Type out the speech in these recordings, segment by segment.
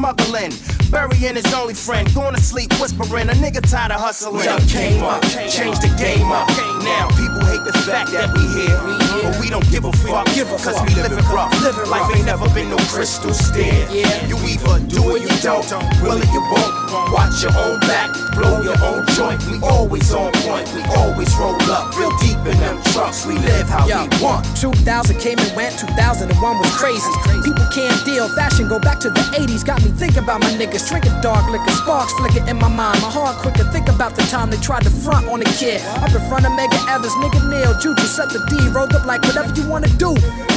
smuggling. Burying his only friend, going to sleep whispering. A nigga tired of hustling. Done came up, changed the game up. Now people hate the fact that we here, but we don't give a fuck. Cause we living rough. Life ain't never been no crystal stair. You either do or you don't, will or you won't. Watch your own back, blow your own joint. We always on point, we always roll up. Real deep in them trucks, we live how Yo, we want. 2000 came and went, 2001 was crazy. People can't deal, fashion go back to the 80s. Got me thinking about my niggas, drinking dark liquor, sparks flicker in my mind. My heart quicker, think about the time they tried to front on a kid. Up in front of Mega Evans, nigga Neil, Juju set the D, rolled up like whatever you wanna do.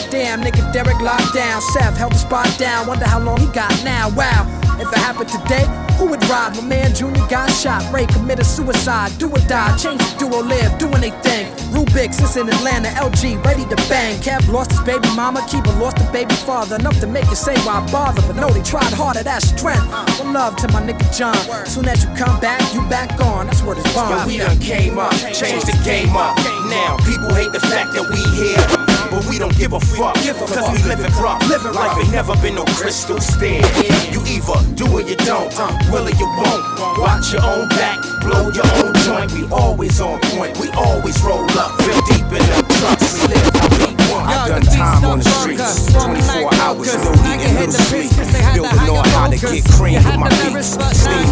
Damn, nigga Derek locked down, Seth held the spot down. Wonder how long he got now. Wow, if it happened today, who would ride? My man Junior got shot, Ray committed suicide. Do or die, change the duo live, doing they thing. Rubik's is in Atlanta, LG ready to bang. Kev lost his baby mama, Keeper lost a baby father. Enough to make you say why bother, but no, they tried harder, that's strength. One love to my nigga John. Soon as you come back, you back on. That's where it's But bond. we done came up, changed the game up. Now people hate the fact that we here. But we don't give a fuck, cause we live living rough. Life ain't never been no crystal stair. You either do or you don't, uh-huh. will or you won't. Watch your own back, blow your own joint. We always on point, we always roll up. Feel deep in them trucks, we live how we want. I done time on the streets, 24 hours, no need and little sleep. Build to know how to get cream with my beats.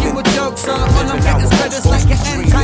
you a joke, so all I'm getting spreaders like your entire.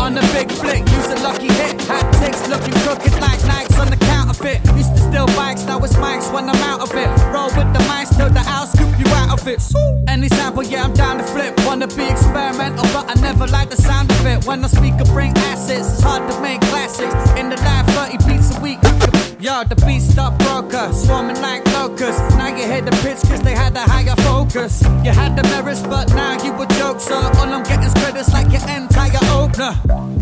On the big flick, use a lucky hit. Ticks looking crooked like Nikes on the counterfeit. Used to steal bikes, now it's mics when I'm out of it. Roll with the mics till the house scoop you out of it. Any sample, yeah, I'm down to flip. Wanna be experimental, but I never like the sound of it. When I speak, I bring assets. It's hard to make classics. In the life, 30 beats a week. Yo, the beat stop broker, swarming like locusts. Now you hear the pitch cause they had a higher focus. You had the merits, but now you a joke, so all I'm getting is credits like your entire opener.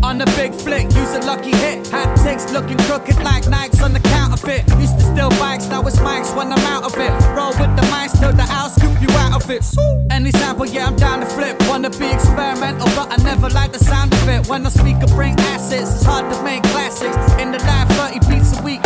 On the big flick, use a lucky hit. Hat ticks looking crooked like Nikes on the counterfeit. Used to steal bikes, now it's mics when I'm out of it. Roll with the mics till the house scoop you out of it. Any sample, yeah, I'm down to flip. Wanna be experimental, but I never like the sound of it. When I speak, I bring assets. It's hard to make classics. In the life, 30 beats a week.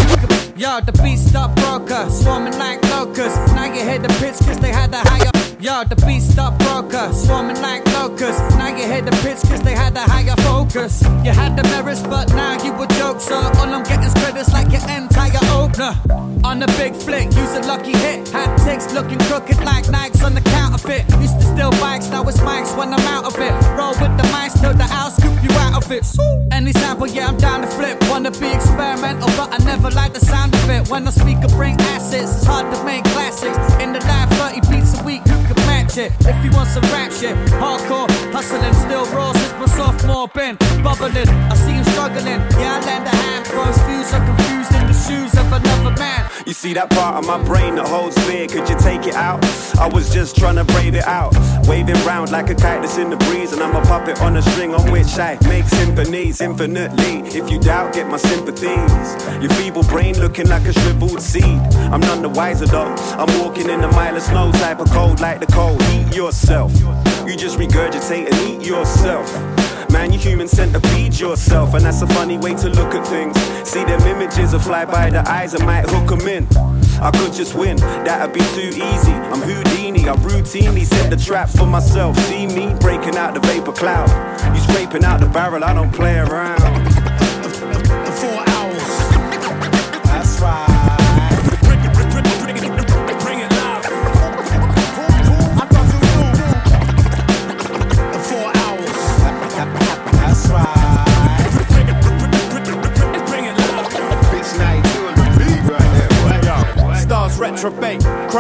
Yo, the beat stop broker, swarming like locusts. Now you hear the pitch cause they had the higher. Yo, the beat stop broker, swarming like locusts. Now you hear the pitch cause they had the higher focus. You had the merits, but now you a joke, so all I'm getting credits like your entire opener. On the big flick, use a lucky hit. Hat ticks looking crooked like Nikes on the counterfeit. Used to steal bikes, now it's mics when I'm out of it. Roll with the mics till the house scoop you out of it. Any sample, yeah, I'm down to flip. Wanna be experimental, but I never like the sound When I speak, I bring assets. It's hard to make classics. In the life, 30 beats a week, you can match it. If you want some rap shit, hardcore, hustling, still raw since my sophomore been bubbling. I see him struggling, yeah, I lend a hand. Bros fuse are confused in the shoes of another man. You see that part of my brain that holds fear, could you take it out? I was just trying to brave it out. Waving round like a kite that's in the breeze, and I'm a puppet on a string on which I make symphonies infinitely. If you doubt, get my sympathies. Your feeble brain looking like a shriveled seed. I'm none the wiser though. I'm walking in a mile of snow, type of cold like the cold. Eat yourself. You just regurgitate and eat yourself. Man, you human centipede yourself, and that's a funny way to look at things. See them images that fly by the eyes, I might hook 'em in. I could just win, that'd be too easy. I'm Houdini, I routinely set the trap for myself. See me breaking out the vapor cloud. You scraping out the barrel, I don't play around.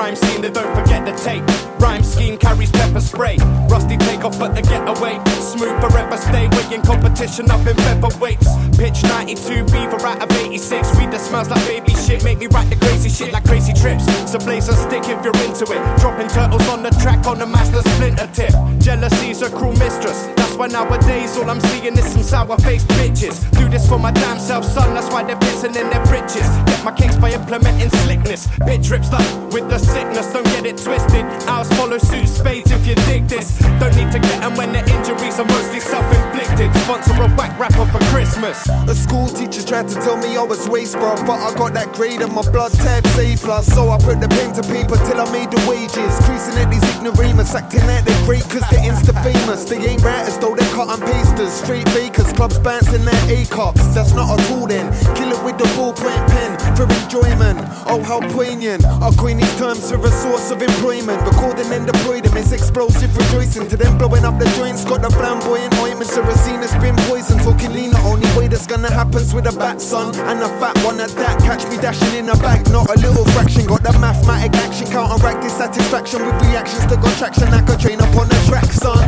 Crime scene, they don't forget the tape. Rhyme scheme carries pepper spray. Rusty take off, but the getaway. Smooth forever, stay weighing competition up in featherweights. Pitch 92, beaver out of 86. Weed that smells like baby shit. Make me write the crazy shit like crazy trips. So blaze a stick if you're into it. Dropping turtles on the track on the master splinter tip. Jealousy's a cruel mistress. That's why nowadays all I'm seeing is some sour faced bitches. Do this for my damn self, son. That's why they're pissing in their britches. Get my kicks by implementing slickness. Bitch rips up with the sickness. Don't get it twisted. Ours follow suit spades if you dig this. Don't need to get them when their injuries are mostly self inflicted. Sponsor a whack rapper for Christmas. A school teacher tried to tell me I was waste, bro. But I got that grade and my blood type A plus. So I put the pen to paper till I made the wages. Creasing at these ignoramus, acting like they're great cause they're insta famous. They ain't writers though, they cut and pasters. Straight bakers, clubs bouncing their A cups. That's not a tool then. Kill it with the ballpoint pen for enjoyment. Oh, how poignant. Coin these terms for a source of employment. Recording and deploy them, it's explosive rejoicing. To them blowing up the joints, got the flamboyant ointment. Seracina's been poisoned. Talking lean, the only way that's gonna happen's with a bat son. And a fat one at that. Catch me dashing in a bag, not a little fraction. Got the mathematic action, counteract dissatisfaction with reactions that got traction. I could train up on the track, son.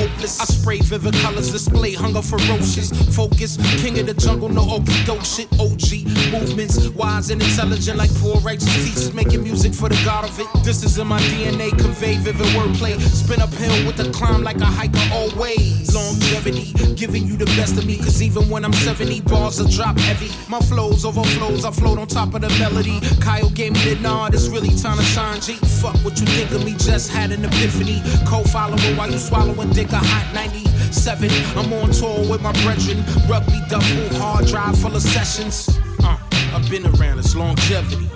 hopeless. I spray vivid colors, display hunger ferocious. Focus, king of the jungle, no okey doke shit. OG movements, wise and intelligent like poor righteous teachers making music for the god of it. This is in my DNA, convey vivid wordplay. Spin uphill with the climb like a hiker always. Longevity, giving you the best of me, cause even when I'm 70, bars will drop heavy. My flows overflows, I float on top of the melody. Kyle gave me the nod, it's really time to shine. G, fuck what you think of me, just had an epiphany. Co follower while you swallowing dick a hot 97. I'm on tour with my brethren. Rugby double, hard drive full of sessions. Uh, I've been around this longevity.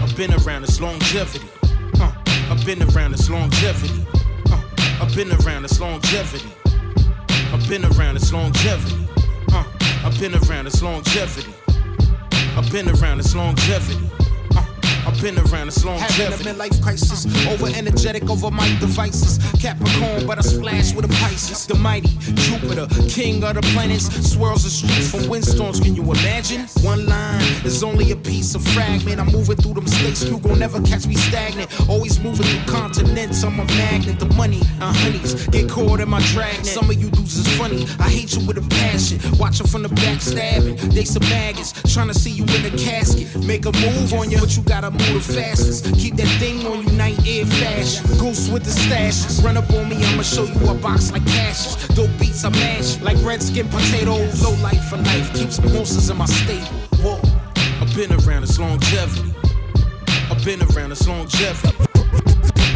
I've been around this longevity. Uh, I've been around this longevity. Uh, I've been around this longevity. I've been around this longevity. Uh, I've been around this longevity. I've been around this longevity. Uh, I've been around this longevity. Having a midlife crisis, over energetic over my devices. Capricorn, but I splash with a Pisces. The mighty Jupiter, king of the planets, swirls the streets from windstorms. Can you imagine? One line is only a piece of fragment. I'm moving through them states, you gon' never catch me stagnant. Always moving through continents, I'm a magnet. The money and honeys get caught in my dragnet. Some of you dudes is funny, I hate you with a passion. Watching from the back stabbing, they some maggots trying to see you in the casket. Make a move on you, but you gotta the fastest. Keep that thing on you, night air fashion. Goose with the stashes, run up on me, I'ma show you a box like cashes. Dope beats I mash like red skin potatoes. Low life for life keeps monsters in my stable. Whoa, I've been around this longevity. I've been around this longevity.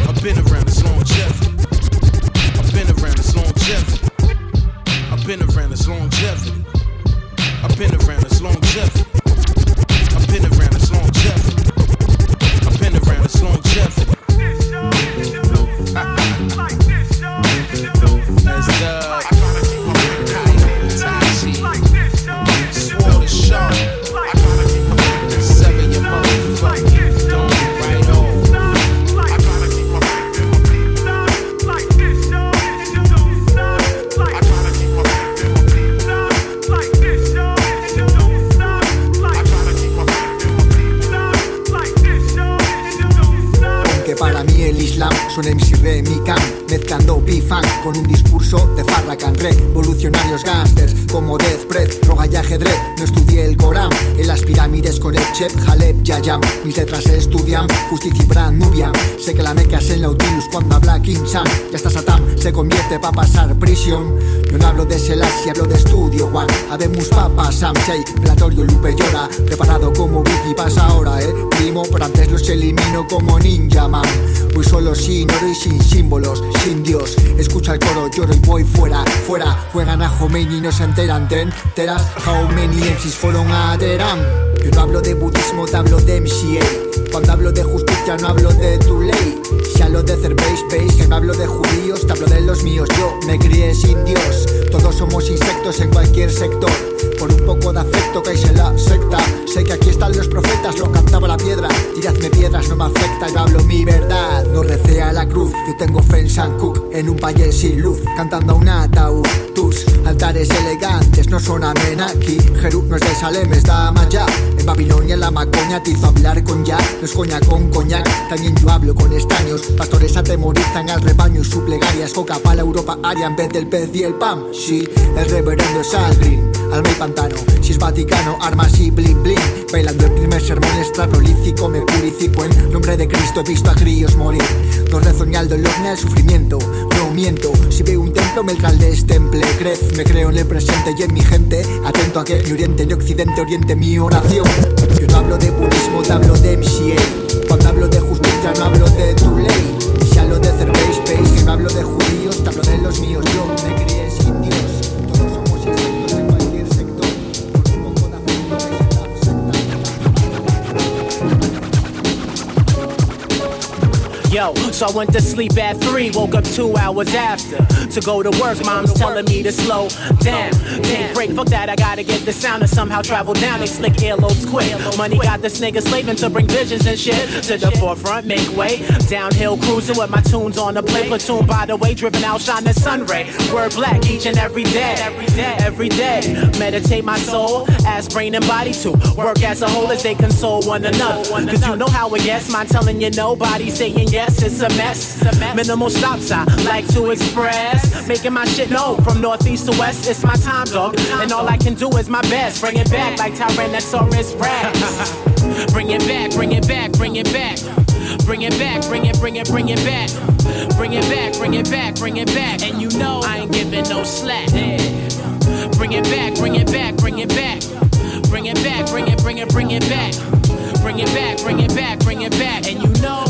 I've been around this longevity. I've been around this longevity. I've been around this longevity. I've been around this longevity. I've been around this longevity. Joe Jeff. fact con un discurso de Farrakhan. Revolucionarios gángsters como Death Breath Droga y ajedrez, no estudié el Corán En las pirámides con el Chep, Haleb, Yayam. Mis letras se estudian, Justicia y Brand Nubian. Sé que la meca es el Nautilus cuando habla King Sam. Ya está Satam, se convierte pa' pasar prisión. Yo no hablo de Selassie, hablo de estudio One, habemos papas, Sam Shea, Platorio, Lupe llora. Preparado como Vicky pasa ahora, eh. Primo, pero antes los elimino como Ninja Man. Voy solo sin oro y sin símbolos, sin Dios. Escucha el coro, lloro y voy fuera, fuera. Juegan a Khomeini y no se enteran, te enteras. How many MCs fueron a Teherán. Yo no hablo de budismo, te hablo de MCA Cuando hablo de justicia no hablo de tu ley. Si hablo de cerveza, veis que no hablo de judíos Te hablo de los míos, yo me crié sin Dios Todos somos insectos en cualquier sector Por un poco de afecto caes en la secta Sé que aquí están los profetas, lo cantaba la piedra Tiradme piedras, no me afecta, yo hablo mi verdad. No recé a la cruz, yo tengo fe en San Cook, en un valle sin luz, cantando a un ataúd. Tus altares elegantes no son amén aquí. Jerú no es de Salem, es ya En Babilonia la macoña te hizo hablar con ya. No es coña con coñac, también yo hablo con estaños. Pastores atemorizan al rebaño y su plegaria es coca para la Europa aria en vez del pez y el pam. El reverendo es Al Green, alma y pantano. Si es Vaticano, armas y bling bling. Bailando el primer sermón extra prolífico, me purifico en nombre de Cristo. He visto a críos morir. No rezo ni al dolor ni al sufrimiento. No miento, si veo un templo me el temple. Crez, me creo en el presente y en mi gente. Atento a que ni oriente ni occidente oriente mi oración. Yo no hablo de budismo, te hablo de MCA. Cuando hablo de justicia, no hablo de tu ley. Si hablo de cerveza, space, Yo, so I went to sleep at three, woke up two hours after. To go to work, mom's telling me to slow down. Can't break, fuck that, I gotta get the sound and somehow travel down. They slick earlobes quick. Money got this nigga slaving to bring visions and shit to the forefront, make way. Downhill cruising with my tunes on the play. Platoon, by the way, driven out, shine the sun ray. Word black each and every day. Every day. Meditate my soul, ask brain and body to work as a whole as they console one another. Cause you know how it gets, mine telling you nobody saying yes mess, it's a mess. Minimal stops I like to express. Making my shit known from northeast to west, it's my time, dog. And all I can do is my best. Bring it back like Tyrannosaurus Rex. bring it back, bring it back, bring it back. Bring it back, bring it, bring it, bring it back. Bring it back, bring it back, bring it back. And you know I ain't giving no slack. Bring it back, bring it back, bring it back. Bring it back, bring it, bring it, bring it back. Bring it back, bring it back, bring it back. And you know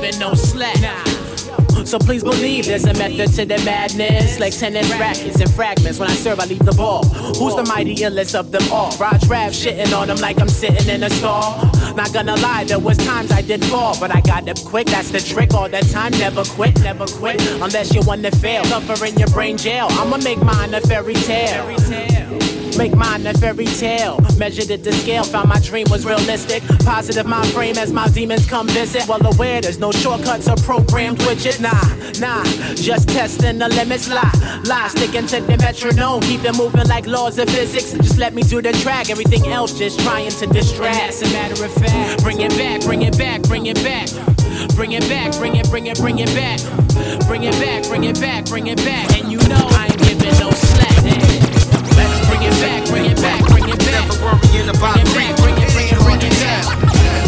giving no slack. So please believe there's a method to the madness. Like tennis rackets and fragments. When I serve, I leave the ball. Who's the mighty illest of them all? Rod Trav shitting on them like I'm sitting in a stall. Not gonna lie, there was times I did fall, but I got up quick. That's the trick. All that time, never quit, never quit. Unless you want to fail. Suffer in your brain jail. I'ma make mine a fairy tale. Make mine a fairy tale. Measured at the scale, found my dream was realistic. Positive my frame as my demons come visit. Well aware there's no shortcuts or programmed widget. Nah, nah, just testing the limits. Lie, lie, sticking to the metronome. Keep it moving like laws of physics. Just let me do the track. Everything else just trying to distract. As a matter of fact, bring it back, bring it back, bring it back. Bring it back, bring it, bring it, bring it back. Bring it back, bring it back, bring it back. And you know I ain't giving no it back, bring it back, bring it back. Never worrying about bring it back, bring it, bring it, bring it back.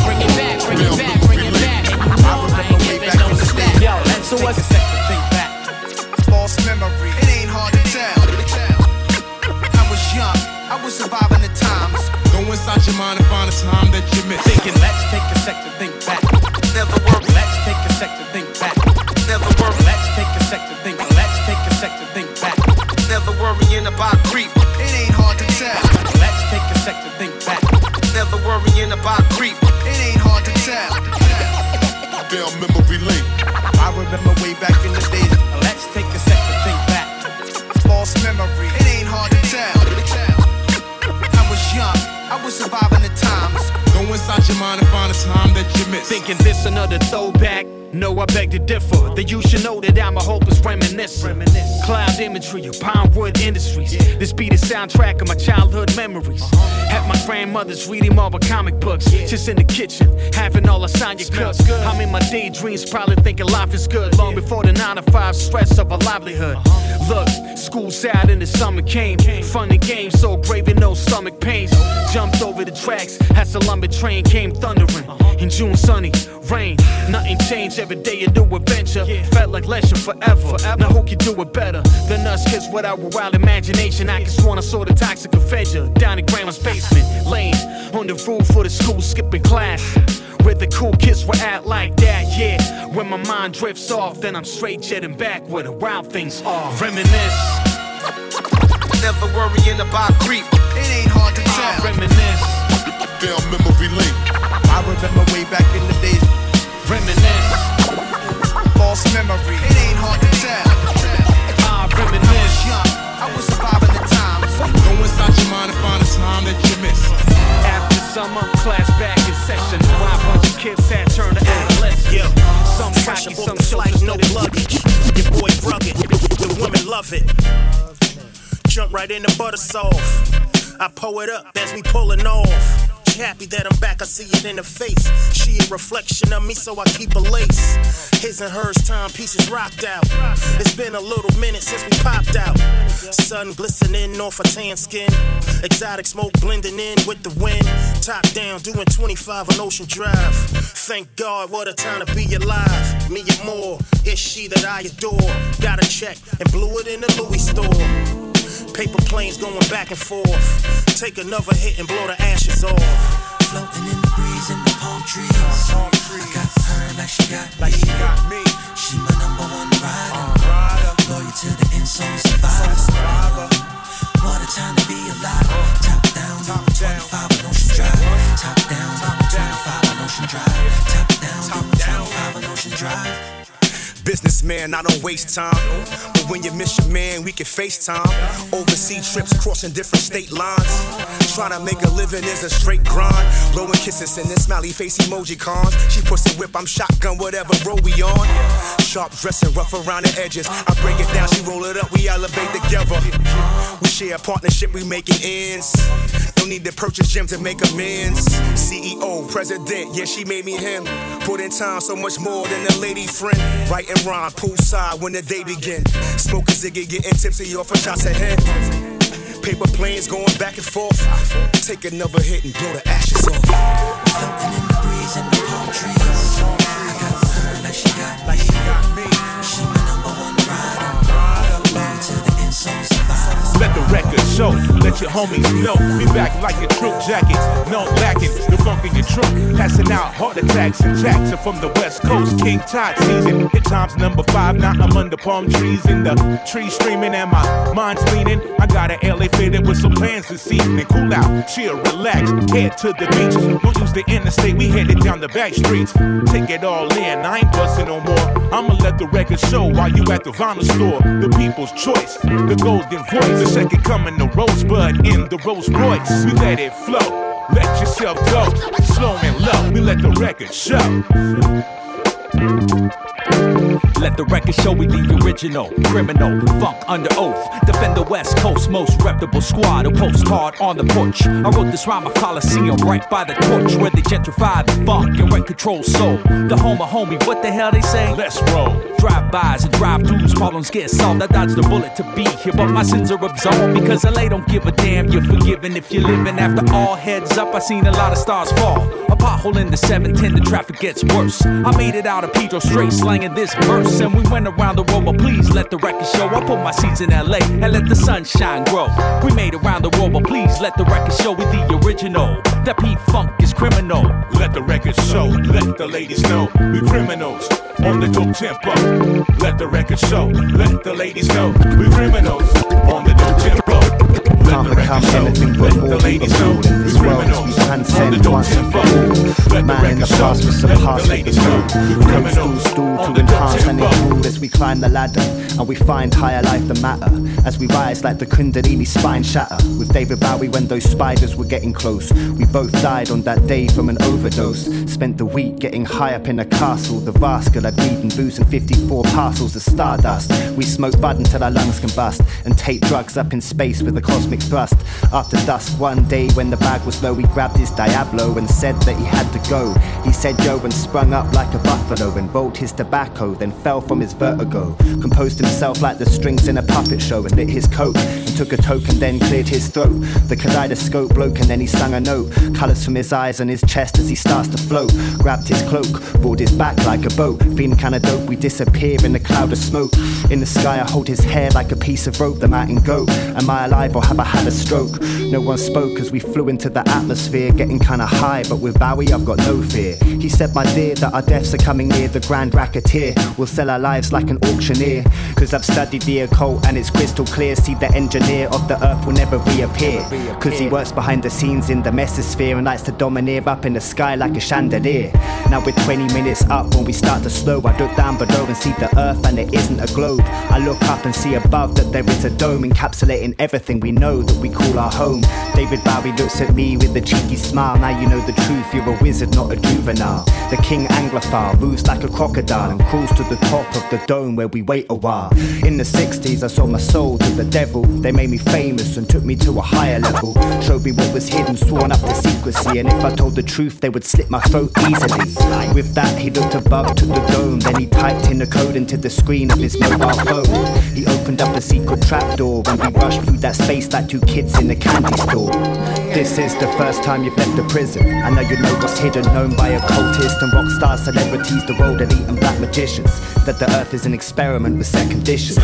Bring it back, bring it back, bring it back. And you know I ain't giving no slack. Yo, so what's the think back? False memory, it ain't hard to tell. I was young, I was surviving the times. Go inside your mind and find a time that you missed. Thinking, let's take a sec to think back. Never work, let's take a sec to think back. Never work, let's take a sec to think. Let's Never worrying about grief. It ain't hard to tell. Down memory lane. I remember way back in the days. Let's take a sec to think back. False memory. It ain't hard to tell. I was young. I was surviving the times. Go inside your mind and find a time that you missed. Thinking this another throwback. No, I beg to differ. That you should know that I'm a hopeless reminiscent. Reminisce. Cloud imagery of Pinewood Industries. Yeah. This be the soundtrack of my childhood memories. Uh-huh. At my grandmother's reading all Marvel comic books. Yeah. Just in the kitchen, having all the Sonya cooks. I'm in my daydreams, probably thinking life is good. Long yeah. before the 9 to 5 stress of a livelihood. Uh-huh. Look, school's out and the summer came. came. Fun and games, so grave and no stomach pains. Jumped over the tracks as the lumber train came thundering. Uh-huh. In June, sunny rain, nothing changed every day a new adventure. Felt like legend forever. Now who can do it better than us? Cause without a wild imagination, I can sworn I saw the toxic avenger down in grandma's basement, laying on the roof for the school, skipping class. Where the cool kids were at like that, yeah. When my mind drifts off, then I'm straight jetting back where the wild things are. Reminisce. Never worrying about grief. It ain't hard to tell. I reminisce. Down memory lane. I remember way back in the days Reminisce. False memory, it ain't hard to tell. I reminisce. Young, I was surviving the times. Go inside your mind and find a time that you missed. After summer, class back in session. Why a bunch of kids had turned to action. Fresh up off the flight, no luggage. Your boy rugged, the women love it. Jump right in the butter soft. I pull it up as we pulling off. Happy that I'm back, I see it in her face. She a reflection of me, so I keep a lace. His and hers timepieces rocked out. It's been a little minute since we popped out. Sun glistening off her tan skin. Exotic smoke blending in with the wind. Top down, doing 25 on Ocean Drive. Thank God, what a time to be alive. Me and more, it's she that I adore. Got a check and blew it in the Louis store. Paper planes going back and forth. Take another hit and blow the ashes off. Floating in the breeze in the palm trees. I got her like she got like she got me. She my number one rider. Uh, Loyal to the end, so survivor. What a time to be alive. Top down, top 25 on Ocean Drive. Top down, top 25 on Ocean Drive. Top down, top 25 on Ocean Drive. Businessman, I don't waste time. When you miss your man, we can FaceTime. Overseas trips crossing different state lines. Trying to make a living is a straight grind. Blowing kisses and then smiley face emoji cons. She puts pussy whip, I'm shotgun, whatever road we on. Sharp dressing, rough around the edges. I break it down, she roll it up, we elevate together. We share a partnership, we making ends. No need to purchase gym to make amends. CEO, president, yeah, she made me him. Put in time so much more than a lady friend. Right and rhyme, poolside when the day begin. Smoke a ziggy, getting tipsy off of shots ahead. Paper planes going back and forth. Take another hit and blow the ashes off. Floating in the breeze in the palm trees. I got her like she got like she got me. Show, let your homies know. We back like your troop jackets, no lacking. The funk in your troop, passing out heart attacks and Jackson from the west coast. King Tide season, hit times number five. Now I'm under palm trees in the trees streaming and my mind's leaning. I got an LA fitted with some plans this evening. Cool out, chill, relax, head to the beach. Don't use the interstate, we headed down the back streets. Take it all in, I ain't busting no more. I'ma let the record show while you at the vinyl store. The people's choice, the golden voice, the second coming, the rosebud in the Rolls Royce. We let it flow, let yourself go. Slow and low, we let the record show. Let the record show we the original criminal. Funk under oath. Defend the West Coast most reputable squad who post hard on the porch. I wrote this rhyme of Coliseum right by the torch where they gentrify the funk and rent control soul. The home of homie, what the hell they say? Let's roll. Drive-bys and drive-throughs, problems get solved. I dodged the bullet to be here, but my sins are absolved because LA don't give a damn. You're forgiven if you're living after all heads up. I seen a lot of stars fall. A pothole in the 710, the traffic gets worse. I made it out of Pedro straight slanging this verse, and we went around the world. But please let the record show. I put my seeds in LA and let the sunshine grow. We made around the world, but please let the record show we the original. That P Funk is criminal. Let the record show, let the ladies know we criminals on the dope tempo. Let the record show, let the ladies know we criminals on the dope tempo. Can't become anything but more the ladies know beautiful in this world as we criminals on the transcend once and for all. Man in the past was the surpassing the moon. we criminals stool to enhance and improve as we climb the ladder and we find higher life the matter as we rise like the Kundalini spine shatter. With David Bowie when those spiders were getting close, we both died on that day from an overdose. Spent the week getting high up in a castle, the vascular bleeding booze and 54 parcels of stardust. We smoke bud until our lungs can bust and take drugs up in space with a cosmic After dusk one day when the bag was low, he grabbed his Diablo and said that he had to go. He said yo and sprung up like a buffalo and rolled his tobacco, then fell from his vertigo. Composed himself like the strings in a puppet show and lit his coke and took a token, then cleared his throat. The kaleidoscope broke and then he sang a note. Colours from his eyes and his chest as he starts to float. Grabbed his cloak, rolled his back like a boat. Feeling kinda dope, we disappear in a cloud of smoke. In the sky, I hold his hair like a piece of rope, the mountain goat. Am I alive or have I had a stroke? No one spoke as we flew into the atmosphere, getting kinda high, but with Bowie, I've got no fear. He said, My dear, that our deaths are coming near. The grand racketeer We'll sell our lives like an auctioneer. Cause I've studied the occult and it's crystal clear. See the engineer of the earth will never reappear. Cause he works behind the scenes in the mesosphere and likes to domineer up in the sky like a chandelier. Now we're 20 minutes up when we start to slow. I look down below and see the earth and it isn't a globe. I look up and see above that there is a dome encapsulating everything we know that we call our home. David Bowie looks at me with a cheeky smile. Now you know the truth, you're a wizard, not a juvenile. The king Anglophile moves like a crocodile and crawls to the top of the dome where we wait a while. In the 60s, I sold my soul to the devil. They made me famous and took me to a higher level. Showed me what was hidden, sworn up to secrecy. And if I told the truth, they would slit my throat easily. With that, he looked above to the dome. Then he typed in a code into the screen of his mobile phone. He up a secret trapdoor when we rushed through that space like two kids in a candy store. This is the first time you've left the prison. I know you know what's hidden, known by occultists and rock stars, celebrities, the world elite and black magicians. That the earth is an experiment with set conditions.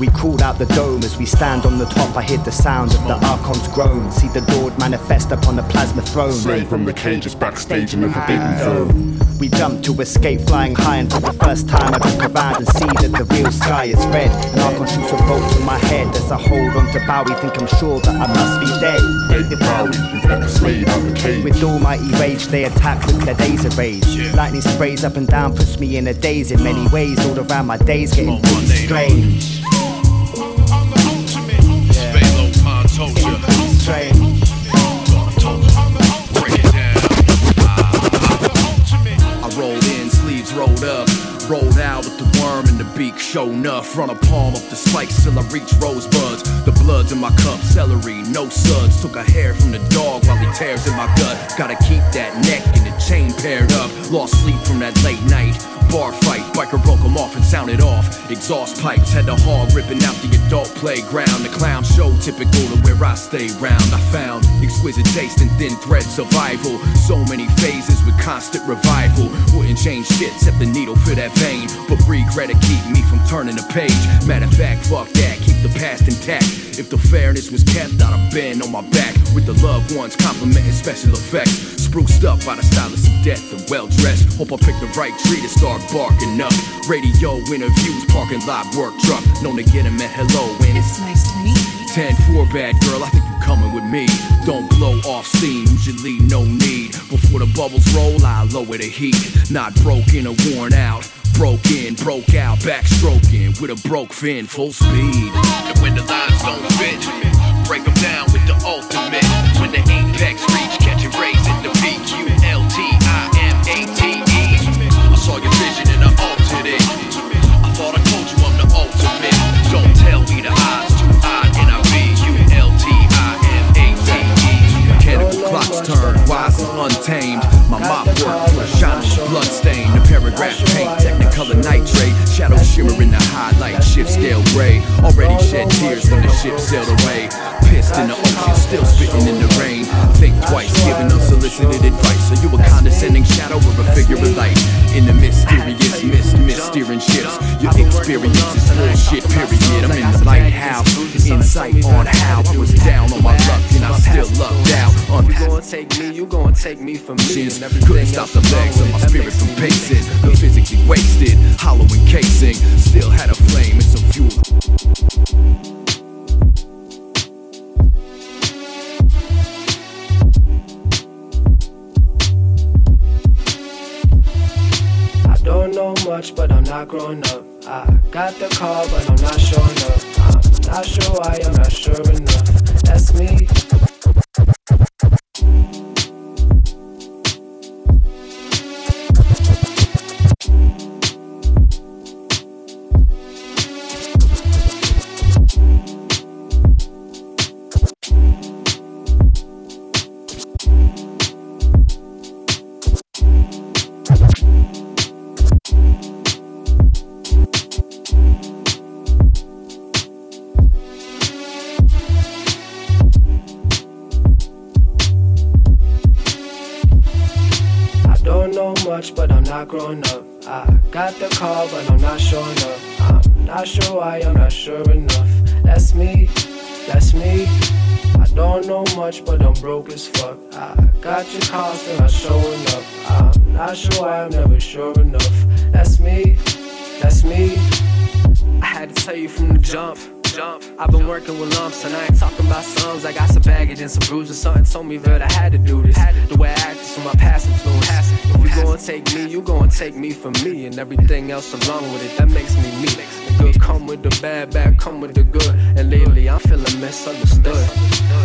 We crawled out the dome as we stand on the top. I hear the sound of the Archon's groan. See the Lord manifest upon the plasma throne. Straight from the cages backstage in the forbidden zone. We jump to escape, flying high, and for the first time I look around and see that the real sky is red. And I can shoots a bolt to my head as I hold on to Bowie, think I'm sure that I must be dead. David Bowie, you've never out the cage. With almighty rage, they attack with their laser rays. Lightning sprays up and down, puts me in a daze in many ways. All around my days getting pretty strange. Beak, show enough. Run a palm up the spikes till I reach rosebuds. The blood's in my cup, celery, no suds. Took a hair from the dog while he tears in my gut. Gotta keep that neck and the chain paired up. Lost sleep from that late night. Bar fight, biker broke him off and sounded off. Exhaust pipes had the hog ripping out the adult playground. The clown show typical to where I stay round. I found exquisite taste and thin thread survival. So many phases with constant revival. Wouldn't change shit except the needle for that vein. But regret to keep me from turning the page. Matter of fact, fuck that, keep the past intact. If the fairness was kept, I'd have been on my back with the loved ones complimenting special effects. Spruced up by the stylist of death and well dressed. Hope I picked the right tree to start barking up. Radio interviews, parking lot work truck. Known to get him at hello and it's nice to meet you. 10 4 bad girl, I think you're coming with me. Don't blow off steam, usually no need. Before the bubbles roll, I lower the heat. Not broken or worn out. Broke in, broke out, backstroking with a broke fin, full speed. And when the lines don't fit, break them down with the ultimate. When the apex take me from me. And everything couldn't stop the legs of my spirit from pacing. I'm physically wasted, hollow. Still growing up. I got the call, but I'm not showing up. I'm not sure why, I'm not sure enough. That's me, that's me. I don't know much, but I'm broke as fuck. I got your call, still not showing up. I'm not sure why, I'm never sure enough. That's me, that's me. I had to tell you from the jump. I've been working with lumps and I ain't talking about sums. I got some baggage and some bruises. Something told me that I had to do this. The way I act is from my past influence. If you gon' take me, you gon' take me for me and everything else along with it. That makes me me. Good come with the bad, bad come with the good. And lately I'm feeling misunderstood.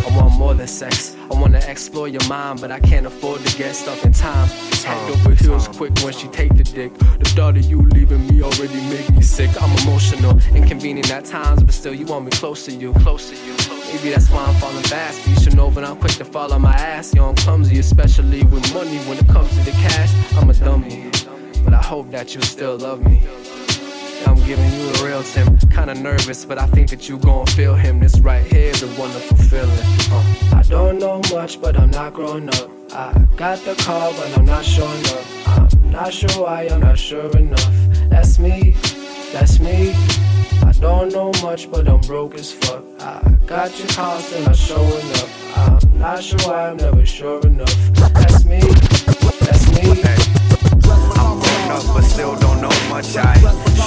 I want more than sex. I wanna explore your mind, but I can't afford to get stuck in time. Hand over heels quick when she take the dick. The thought of you leaving me already make me sick. I'm emotional, inconvenient at times, but still you want me close to you. Close to you. Maybe that's why I'm falling fast. You should know, but I'm quick to fall on my ass. Yo, I'm clumsy, especially with money. When it comes to the cash, I'm a dummy. But I hope that you still love me. I'm giving you the real Tim. Kinda nervous, but I think that you gon' feel him. This right here is a wonderful feeling. Uh. I don't know much, but I'm not growing up. I got the call, but I'm not showing up. I'm not sure why, I'm not sure enough. That's me, that's me. I don't know much, but I'm broke as fuck. I got your call, still not showing up. I'm not sure why, I'm never sure enough. That's me, that's me. Up, but still don't know much. I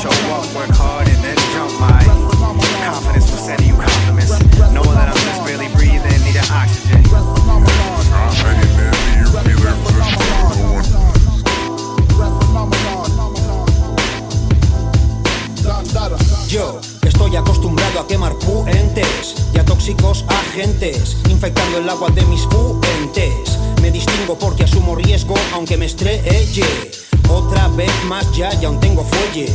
show up, work hard, and then jump my confidence for sending you compliments. Knowing that I'm just barely breathing, need oxygen. Yo estoy acostumbrado a quemar puentes y a tóxicos agentes, infectando el agua de mis fuentes. Me distingo porque asumo riesgo aunque me estrelle. Otra vez más ya, ya aún tengo fuelle.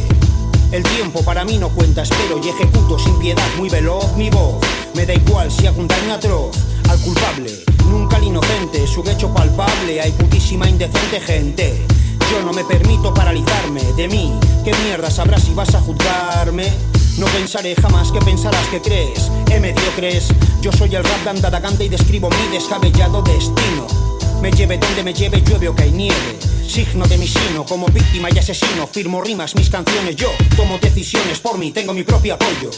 El tiempo para mí no cuenta, espero y ejecuto sin piedad, muy veloz mi voz. Me da igual si hago un daño atroz al culpable, nunca al inocente, su hecho palpable, hay putísima indecente gente. Yo no me permito paralizarme de mí. ¿Qué mierda sabrás si vas a juzgarme? No pensaré jamás que pensarás que crees. ¿Eh, mediocres? Yo soy el rap dandada canta y describo mi descabellado destino. Me lleve donde me lleve, llueve o cae nieve. Signo de mi sino, como víctima y asesino. Firmo rimas, mis canciones, yo tomo decisiones por mí, tengo mi propio apoyo.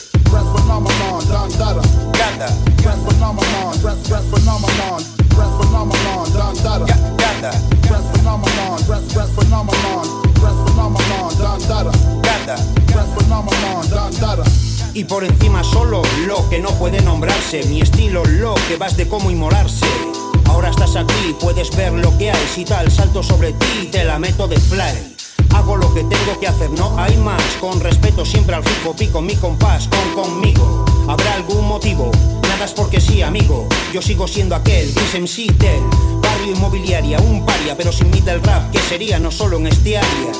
Y por encima solo lo que no puede nombrarse. Mi estilo, lo que vas de cómo inmolarse. Ahora estás aquí, puedes ver lo que hay. Si tal, salto sobre ti te la meto de fly. Hago lo que tengo que hacer, no hay más. Con respeto siempre al fijo, pico mi compás, con conmigo. Habrá algún motivo, nada es porque sí, amigo. Yo sigo siendo aquel, Gris MC del barrio inmobiliaria, un paria, pero sin mí del rap, que sería no solo en este área.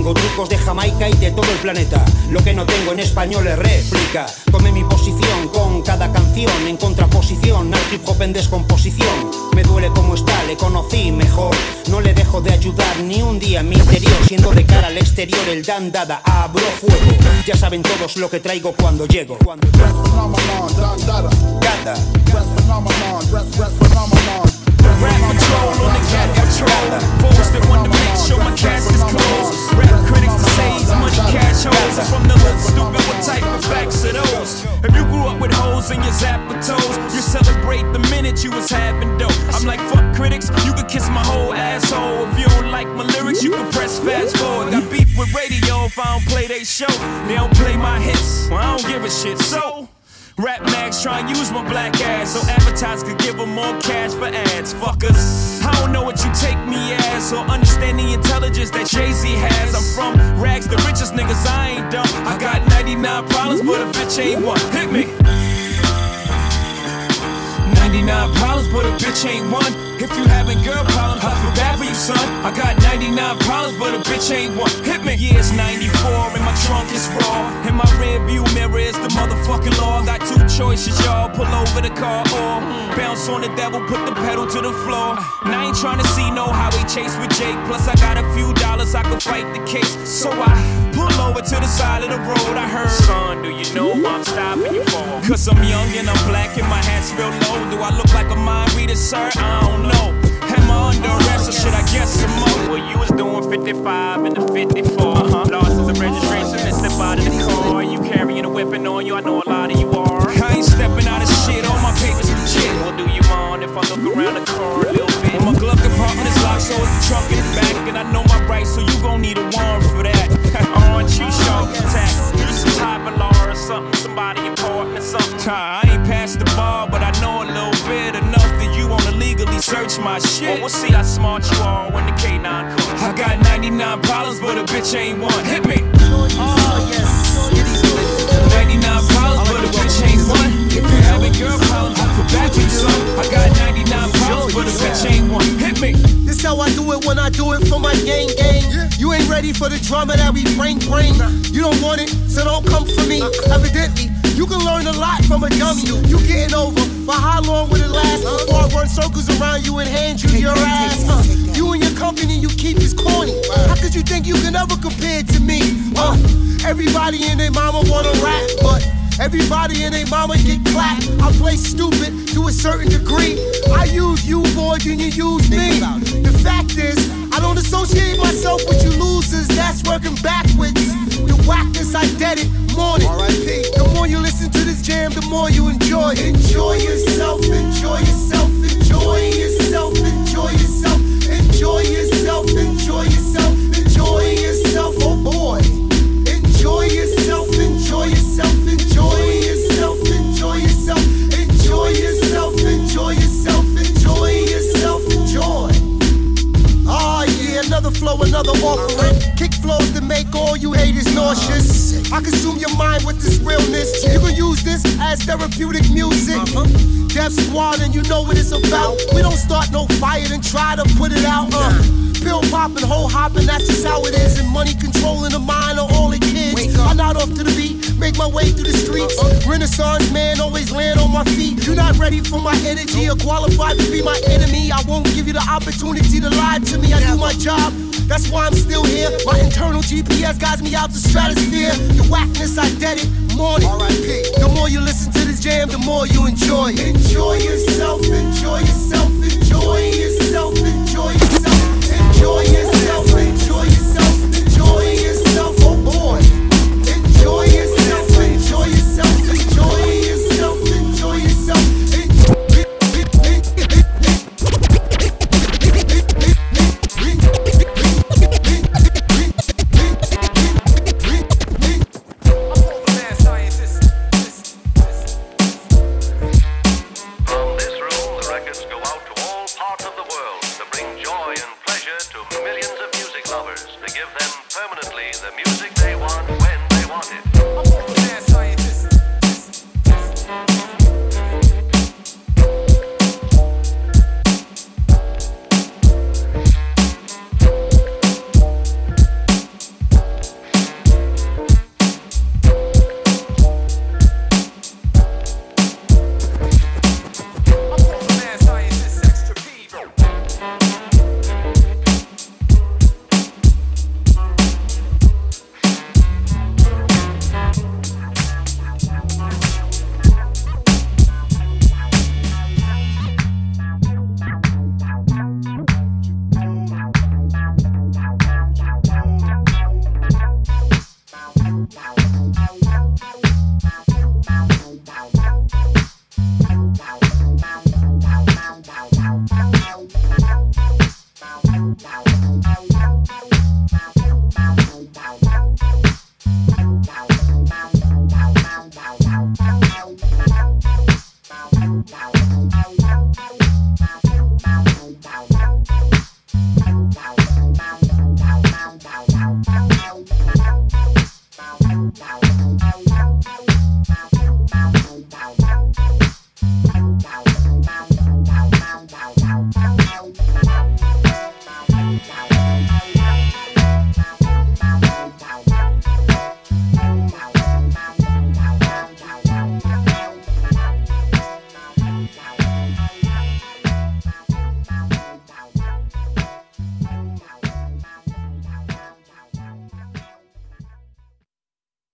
Tengo trucos de Jamaica y de todo el planeta. Lo que no tengo en español es réplica. Tomé mi posición con cada canción en contraposición al hip hop en descomposición. Me duele como está, le conocí mejor. No le dejo de ayudar ni un día en mi interior. Siendo de cara al exterior el dan dada, abro fuego. Ya saben todos lo que traigo cuando llego. Rap patrol on the my cask is. Rap critics to money cash holes. From the hood, stupid. Type of facts are those? If you grew up with your you celebrate the minute you was having dope. I'm like, fuck critics, you can kiss my whole asshole. If you don't like my lyrics, you can press fast forward. Got beef with radio if I don't play show. They don't play my hits, I don't give a shit. So. Rap mags try and use my black ass so advertisers could give them more cash for ads. Fuckers, I don't know what you take me as or understand the intelligence that Jay Z has. I'm from rags, the richest niggas, I ain't dumb. I got 99 problems, but a bitch ain't one. Hit me. 99 problems, but a bitch ain't one. If you having girl problems, I feel bad for you, son. I got 99 problems, but a bitch ain't one. Hit me. Yeah, it's 94, and my trunk is raw. And my rear view mirror is the motherfucking law. Got two choices, y'all. Pull over the car or bounce on the devil, put the pedal to the floor. And I ain't trying to see no highway chase with Jake. Plus, I got a few dollars, I can fight the case. So I pull over to the side of the road. I heard, son, do you know I'm stopping you for? Cause I'm young and I'm black and my hat's real low. Do I look like a mind reader, sir? I don't know. Am I under arrest or should I guess some more? Well, you was doing 55 and the 54. Uh-huh. Lost as a registration and step out of the car. You carrying a weapon on you, I know a lot of you are. I ain't stepping out of shit, all my papers legit. Well, do you mind if I look around the car a little bit? Well, my glove compartment is locked, so it's the trunk in the back. And I bitch ain't one. Hit me. Oh, yes. 99 problems, but a bitch ain't one. If you having girl problems, I bad for you, son. I got 99 problems, but a bitch ain't one. Hit me. This how I do it when I do it for my gang gang. You ain't ready for the drama that we bring bring. You don't want it, so don't come for me. Evidently, you can learn a lot from a dummy. You getting over, but how long will it last? Before I run circles around you and hand you your ass. Uh, you and your company you keep is corny. How could you think you can ever compare to me? Uh, everybody and their mama wanna rap, but Everybody and their mama get clapped. I play stupid to a certain degree. I use you more than you use me. The fact is, I don't associate myself with you losers. That's working backwards. The whackness I dead it morning. The more you listen to this jam, the more you enjoy. Enjoy be my enemy. I won't give you the opportunity to lie to me. I do my job. That's why I'm still here. My internal GPS guides me out the stratosphere. Your whackness, I dead it. Morning. R.I.P. The more you listen to this jam, the more you enjoy it. Enjoy yourself, enjoy yourself, enjoy yourself, enjoy yourself, enjoy yourself.